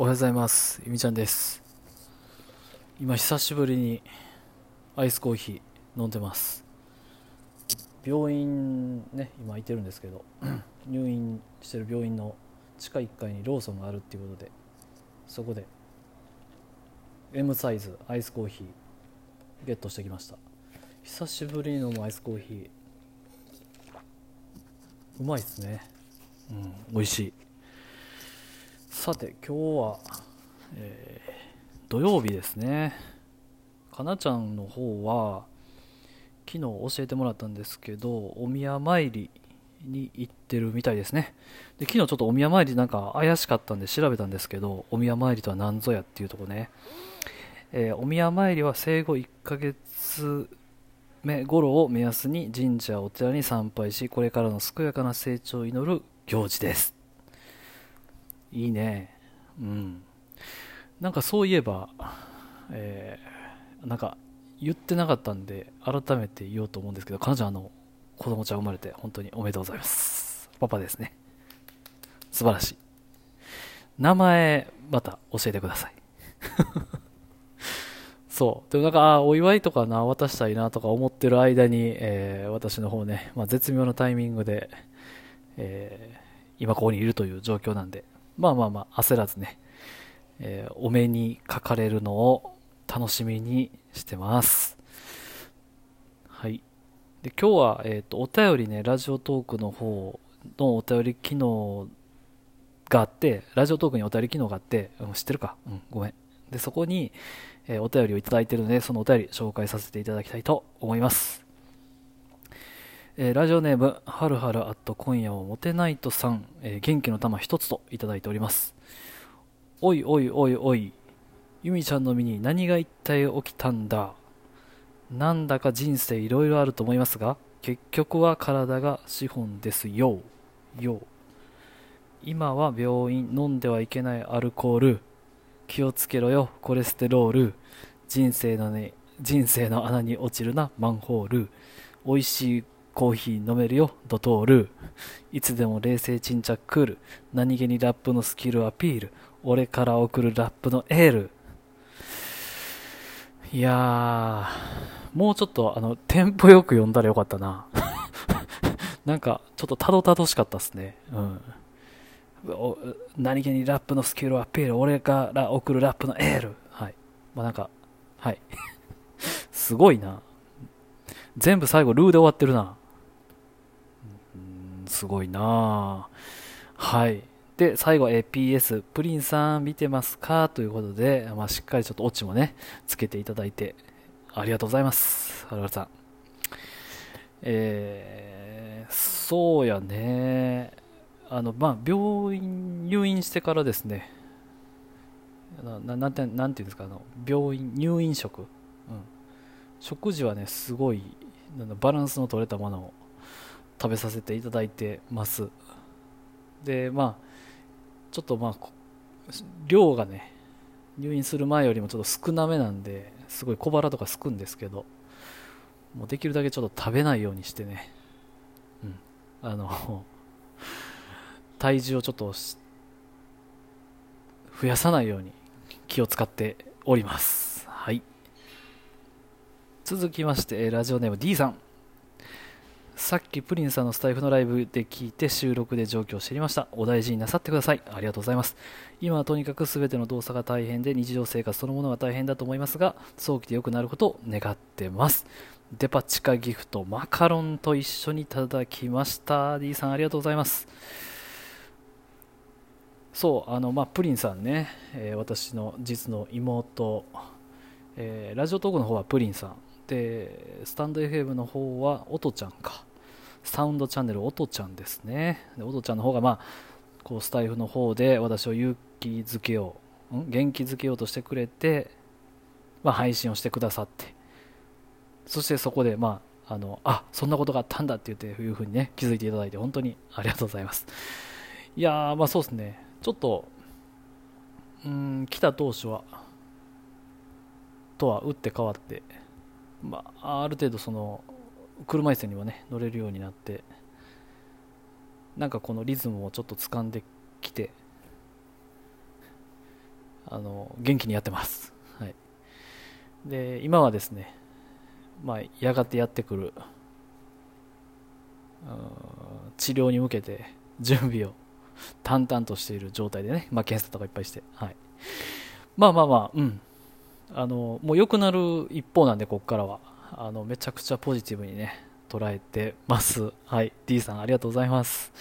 おはようございます。ゆみちゃんです。今久しぶりにアイスコーヒー飲んでます。病院ね、今空いてるんですけど、入院してる病院の地下1階にローソンがあるっていうことで、そこで M サイズアイスコーヒーゲットしてきました。久しぶりに飲むアイスコーヒー、うまいっすね。うん、美味しい。さて今日は、えー土曜日ですね。かなちゃんの方は昨日教えてもらったんですけどお宮参りに行ってるみたいですね。で昨日ちょっとお宮参りなんか怪しかったんで調べたんですけどお宮参りとは何ぞやっていうとこね、えーお宮参りは生後1ヶ月目頃を目安に神社お寺に参拝しこれからの健やかな成長を祈る行事です。いいね。うん。なんかそういえば、えーなんか言ってなかったんで改めて言おうと思うんですけど彼女あの子供ちゃん生まれて本当におめでとうございます。パパですね。素晴らしい。名前また教えてください。そう。でもなんかお祝いとかな渡したいなとか思ってる間に、えー私の方ね、まあ、絶妙なタイミングで、えー今ここにいるという状況なんでまあまあまあ焦らずねえーお目にかかれるのを楽しみにしてます。はい。で、今日は、えっ、と、お便りね、ラジオトークの方のお便り機能があって、ラジオトークにお便り機能があって、うん、知ってるか？うん、ごめん。で、そこに、えーお便りをいただいてるので、そのお便り紹介させていただきたいと思います。えーラジオネーム、はるはるあっと今夜をもてないとさん、えー元気の玉一つといただいております。おいおいおいおい、ゆみちゃんの身に何が一体起きたんだ？なんだか人生いろいろあると思いますが、結局は体が資本ですよ。よ。今は病院飲んではいけないアルコール。気をつけろよ、コレステロール。人生のね、人生の穴に落ちるな、マンホール。美味しいコーヒー飲めるよ、ドトール。いつでも冷静沈着クール。何気にラップのスキルアピール。俺から送るラップのエール。いやー、もうちょっと、あの、テンポよく読んだらよかったな。なんか、ちょっとたどたどしかったっすね。うん。何気にラップのスキルアピール。俺から送るラップのエール。はい。まあなんか、はい。すごいな。全部最後、ルーで終わってるな。すごいなはい。で、最後、え PS、プリンさん見てますか？ということで、まあ、しっかりちょっとオチもね、つけていただいて、ありがとうございます。はるはるさん。えー、そうやね。あの、まあ、病院、入院してからですね、ななんて、なんていうんですか、あの、病院、入院食。うん。食事はね、すごい、バランスの取れたものを食べさせていただいてます。で、まあ、ちょっとまあ量がね入院する前よりもちょっと少なめなんですごい小腹とかすくんですけどもうできるだけちょっと食べないようにしてね。うん。あの体重をちょっと増やさないように気を使っております。はい。続きましてラジオネーム D さん。さっきプリンさんのスタイフのライブで聞いて収録で状況を知りました。お大事になさってください。ありがとうございます。今はとにかく全ての動作が大変で日常生活そのものが大変だと思いますが、早期で良くなることを願ってます。デパ地下ギフトマカロンと一緒にいただきました。D さんありがとうございます。そう、あの、まあ、プリンさんね、えー私の実の妹、えーラジオトークの方はプリンさん。で、スタンド FM の方はおとちゃんか。サウンドチャンネルおとちゃんですね。でおとちゃんの方が、まあ、こうスタイフの方で私を勇気づけよう、ん？元気づけようとしてくれて、まあ、配信をしてくださって、そしてそこで、まあ、あの、あ、そんなことがあったんだって言って、いうふうにね、気づいていただいて、本当にありがとうございます。いやー、まあそうですね、ちょっと、うん、来た当初は、とは打って変わって、まあ、ある程度その、車椅子にもね乗れるようになってなんかこのリズムをちょっと掴んできてあの元気にやってます、はい、で今はですね、まあ、やがてやってくる治療に向けて準備を淡々としている状態でね、まあ、検査とかいっぱいして、はい、まあまあまあ、うん、あのもう良くなる一方なんで、ここからは。あのめちゃくちゃポジティブにね捉えてます。はい、D さんありがとうございます。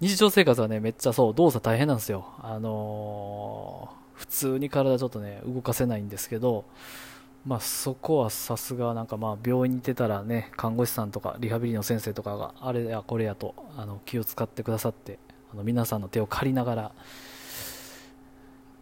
日常生活はね、めっちゃそう、動作大変なんですよ。あのー、普通に体ちょっとね、動かせないんですけど、まあ、そこはさすがなんかまあ病院に出たらね看護師さんとかリハビリの先生とかがあれやこれやとあの気を使ってくださってあの皆さんの手を借りながら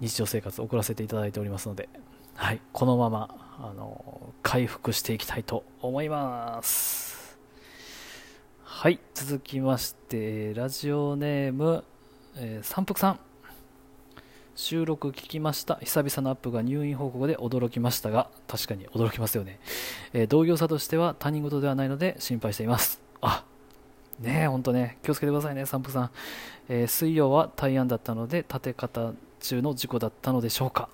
日常生活を送らせていただいておりますので、はい、このままあの回復していきたいと思います。はい続きましてラジオネーム、えー、三福さん。収録聞きました。久々のアップが入院報告で驚きましたが確かに驚きますよね、えー、同業者としては他人事ではないので心配しています。あねえ、ほんとね、気をつけてくださいね、散歩さん。えー、水曜は対案だったので、立て方中の事故だったのでしょうか。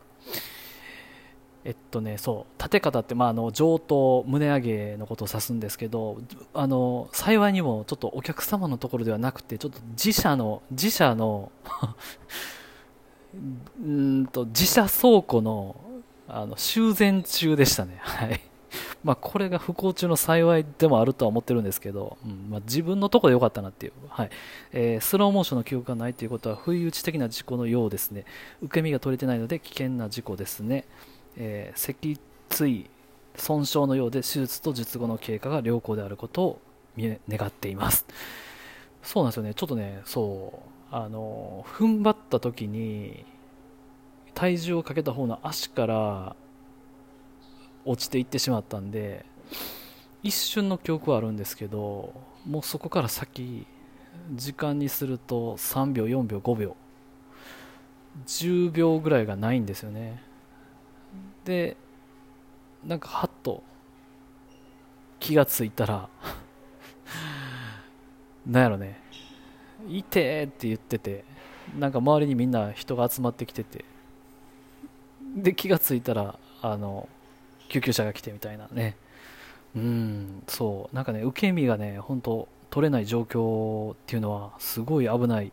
えっとね、そう、立て方って、まあ、あの上等、胸上げのことを指すんですけど、あの幸いにもちょっとお客様のところではなくて、ちょっと自社の、自社の うんと自社倉庫のあの修繕中でしたね。はい。まあ、これが不幸中の幸いでもあるとは思ってるんですけど、うん。まあ、自分のところでよかったなっていう、はい。えー、スローモーションの記憶がないということは不意打ち的な事故のようですね。受け身が取れてないので危険な事故ですね、えー、脊椎損傷のようで手術と術後の経過が良好であることを願っています。そうなんですよね。ちょっとねそうあの踏ん張った時に体重をかけた方の足から落ちていってしまったんで一瞬の記憶はあるんですけどもうそこから先時間にすると3秒4秒5秒10秒ぐらいがないんですよね。でなんかはっと気がついたら なんやろねいてって言っててなんか周りにみんな人が集まってきててで気がついたらあの救急車が来てみたいなね。うんそう。なんかね受け身がね本当取れない状況っていうのはすごい危ない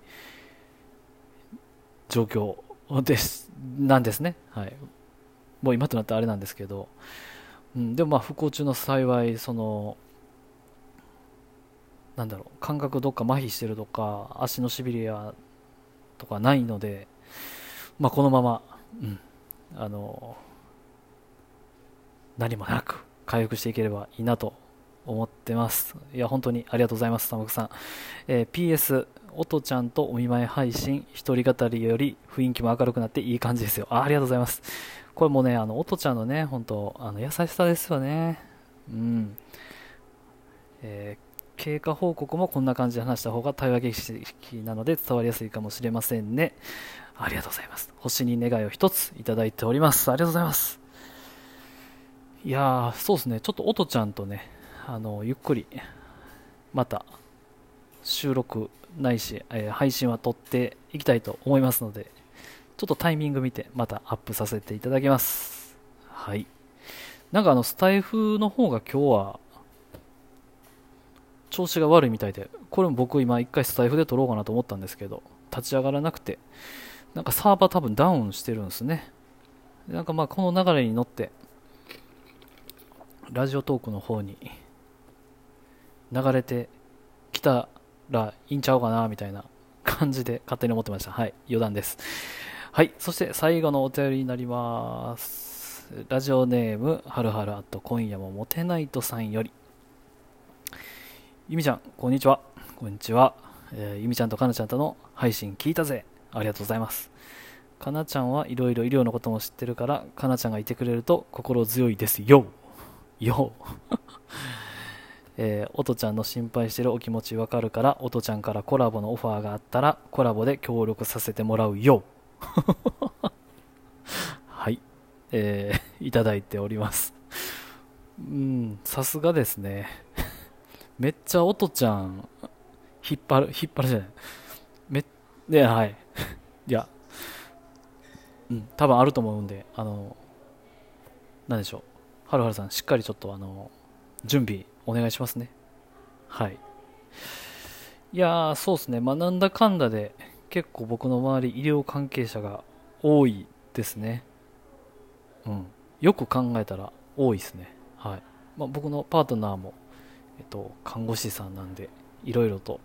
状況です。なんですね。はい。もう今となってあれなんですけど、うん、でもまあ不幸中の幸いそのなんだろう感覚どっか麻痺してるとか足のしびれやとかないので、まあ、このまま、うん、あの何もなく回復していければいいなと思ってます。いや、本当にありがとうございます、玉木さん。えー、PS、音ちゃんとお見舞い配信、一人語りより雰囲気も明るくなっていい感じですよ。あありがとうございます。これもね、あの、音ちゃんのね、本当あの優しさですよね。うん。えー経過報告もこんな感じで話した方が対話形式なので伝わりやすいかもしれませんね。ありがとうございます。星に願いを一ついただいております。ありがとうございます。いやー、そうですね。ちょっと音ちゃんとね、あの、ゆっくり、また、収録ないし、えー、配信は撮っていきたいと思いますので、ちょっとタイミング見て、またアップさせていただきます。はい。なんかあの、スタイフの方が今日は、調子が悪いみたいで、これも僕今一回スタイフで撮ろうかなと思ったんですけど、立ち上がらなくて、なんかサーバー多分ダウンしてるんですね。なんかまあこの流れに乗って、ラジオトークの方に流れてきたらいいんちゃうかなみたいな感じで勝手に思ってました。はい、余談です。はい、そして最後のお便りになります。ラジオネーム、はるはるあと今夜もモテないとさんより、ゆみちゃん、こんにちは。こんにちは。えー、ゆみちゃんとかなちゃんとの配信聞いたぜ。ありがとうございます。かなちゃんはいろいろ医療のことも知ってるから、かなちゃんがいてくれると心強いですよ。よ。えー、おとちゃんの心配してるお気持ちわかるから、おとちゃんからコラボのオファーがあったら、コラボで協力させてもらうよ。はい。えー、いただいております。うん、さすがですね。めっちゃ音ちゃん、引っ張る、引っ張るじゃない。め、で、はい。いや、うん、多分あると思うんで、あの、なんでしょう。はるはるさん、しっかりちょっとあの、準備お願いしますね。はい。いやー、そうですね。まあ、なんだかんだで、結構僕の周り、医療関係者が多いですね。うん。よく考えたら多いですね。はい。まあ、僕のパートナーも、えっと、看護師さんなんで、いろいろと、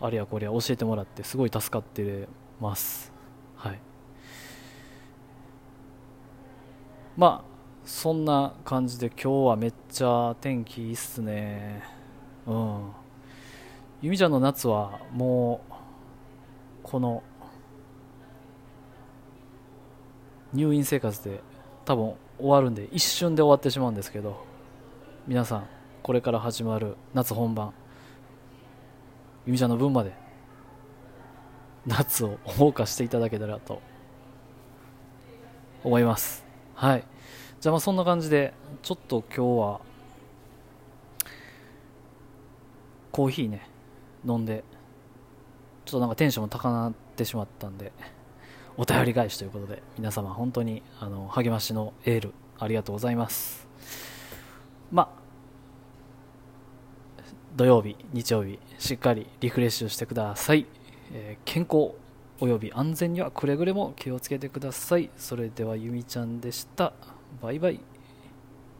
あれやこれや教えてもらって、すごい助かってます。はい。まあ、そんな感じで今日はめっちゃ天気いいっすね。うん。ゆみちゃんの夏はもう、この、入院生活で多分終わるんで、一瞬で終わってしまうんですけど、皆さん、これから始まる夏本番、ゆみちゃんの分まで、夏を謳歌していただけたらと思います。はい。じゃあまあそんな感じで、ちょっと今日は、コーヒーね、飲んで、ちょっとなんかテンションも高鳴ってしまったんで、お便り返しということで、皆様本当にあの励ましのエールありがとうございます。ま、土曜日、日曜日、しっかりリフレッシュしてください。えー、健康および安全にはくれぐれも気をつけてください。それではゆみちゃんでした。バイバイ。